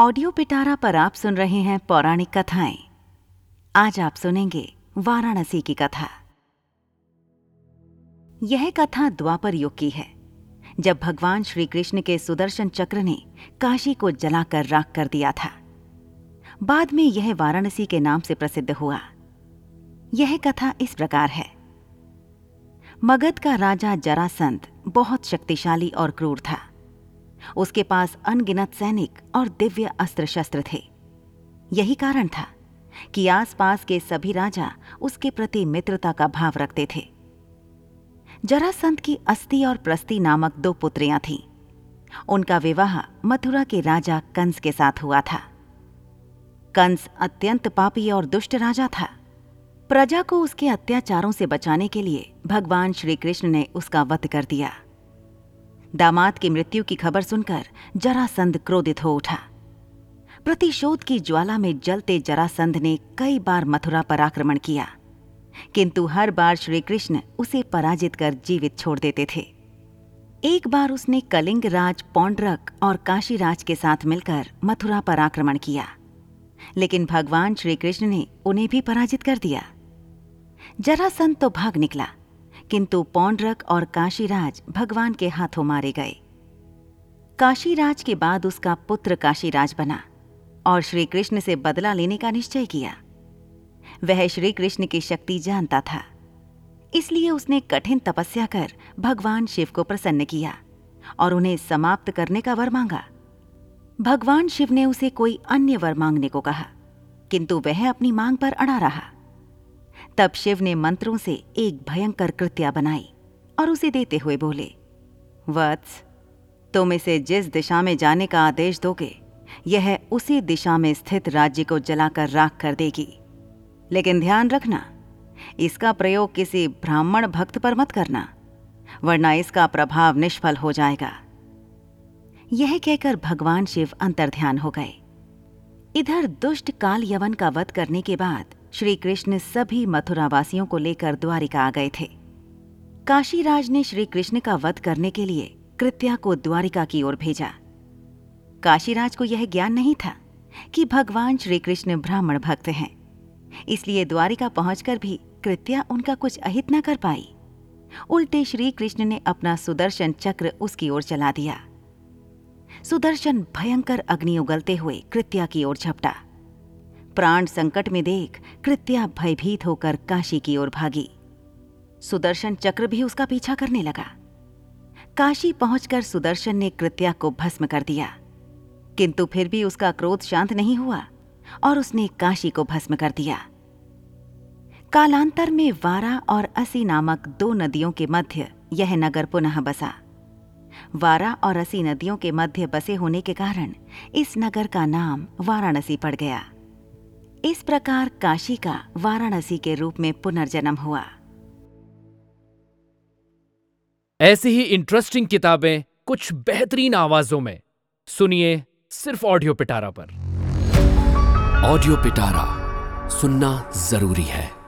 Audio पिटारा पर आप सुन रहे हैं पौराणिक कथाएँ। आज आप सुनेंगे वाराणसी की कथा। यह कथा द्वापर युग की है, जब भगवान श्री कृष्ण के सुदर्शन चक्र ने काशी को जलाकर राख कर दिया था। बाद में यह वाराणसी के नाम से प्रसिद्ध हुआ। यह कथा इस प्रकार है। मगध का राजा जरासंत बहुत शक्तिशाली और क्रूर था। उसके पास अनगिनत सैनिक और दिव्य अस्त्र शस्त्र थे। यही कारण था कि आसपास के सभी राजा उसके प्रति मित्रता का भाव रखते थे। जरासंध की अस्थि और प्रस्ति नामक दो पुत्रियाँ थीं। उनका विवाह मथुरा के राजा कंस के साथ हुआ था। कंस अत्यंत पापी और दुष्ट राजा था। प्रजा को उसके अत्याचारों से बचाने के लिए भगवान श्री कृष्ण ने उसका वध कर दिया। दामाद की मृत्यु की खबर सुनकर जरासंध क्रोधित हो उठा। प्रतिशोध की ज्वाला में जलते जरासंध ने कई बार मथुरा पर आक्रमण किया, किंतु हर बार श्री कृष्ण उसे पराजित कर जीवित छोड़ देते थे। एक बार उसने कलिंग राज, पौंड्रक और काशीराज के साथ मिलकर मथुरा पर आक्रमण किया, लेकिन भगवान श्री कृष्ण ने उन्हें भी पराजित कर दिया। जरासंध तो भाग निकला किंतु पौंड्रक और काशीराज भगवान के हाथों मारे गए। काशीराज के बाद उसका पुत्र काशीराज बना और श्री कृष्ण से बदला लेने का निश्चय किया। वह श्री कृष्ण की शक्ति जानता था, इसलिए उसने कठिन तपस्या कर भगवान शिव को प्रसन्न किया और उन्हें समाप्त करने का वर मांगा। भगवान शिव ने उसे कोई अन्य वर मांगने को कहा, किंतु वह अपनी मांग पर अड़ा रहा। तब शिव ने मंत्रों से एक भयंकर कृत्या बनाई और उसे देते हुए बोले, वत्स, तुम इसे जिस दिशा में जाने का आदेश दोगे, यह उसी दिशा में स्थित राज्य को जलाकर राख कर देगी। लेकिन ध्यान रखना, इसका प्रयोग किसी ब्राह्मण भक्त पर मत करना, वरना इसका प्रभाव निष्फल हो जाएगा। यह कहकर भगवान शिव अंतर्ध्यान हो गए। इधर दुष्ट काल यवन का वध करने के बाद श्री कृष्ण सभी मथुरावासियों को लेकर द्वारिका आ गए थे। काशीराज ने श्री कृष्ण का वध करने के लिए कृत्या को द्वारिका की ओर भेजा। काशीराज को यह ज्ञान नहीं था कि भगवान श्री कृष्ण ब्राह्मण भक्त हैं। इसलिए द्वारिका पहुंचकर भी कृत्या उनका कुछ अहित न कर पाई। उल्टे श्री कृष्ण ने अपना सुदर्शन चक्र उसकी ओर चला दिया। सुदर्शन भयंकर अग्नि उगलते हुए कृत्या की ओर झपटा। प्राण संकट में देख कृत्या भयभीत होकर काशी की ओर भागी। सुदर्शन चक्र भी उसका पीछा करने लगा। काशी पहुंचकर सुदर्शन ने कृत्या को भस्म कर दिया। किंतु फिर भी उसका क्रोध शांत नहीं हुआ और उसने काशी को भस्म कर दिया। कालांतर में वारा और असी नामक दो नदियों के मध्य यह नगर पुनः बसा। वारा और असी नदियों के मध्य बसे होने के कारण इस नगर का नाम वाराणसी पड़ गया। इस प्रकार काशी का वाराणसी के रूप में पुनर्जन्म हुआ। ऐसी ही इंटरेस्टिंग किताबें कुछ बेहतरीन आवाजों में। सुनिए सिर्फ़ ऑडियो पिटारा पर। ऑडियो पिटारा सुनना ज़रूरी है।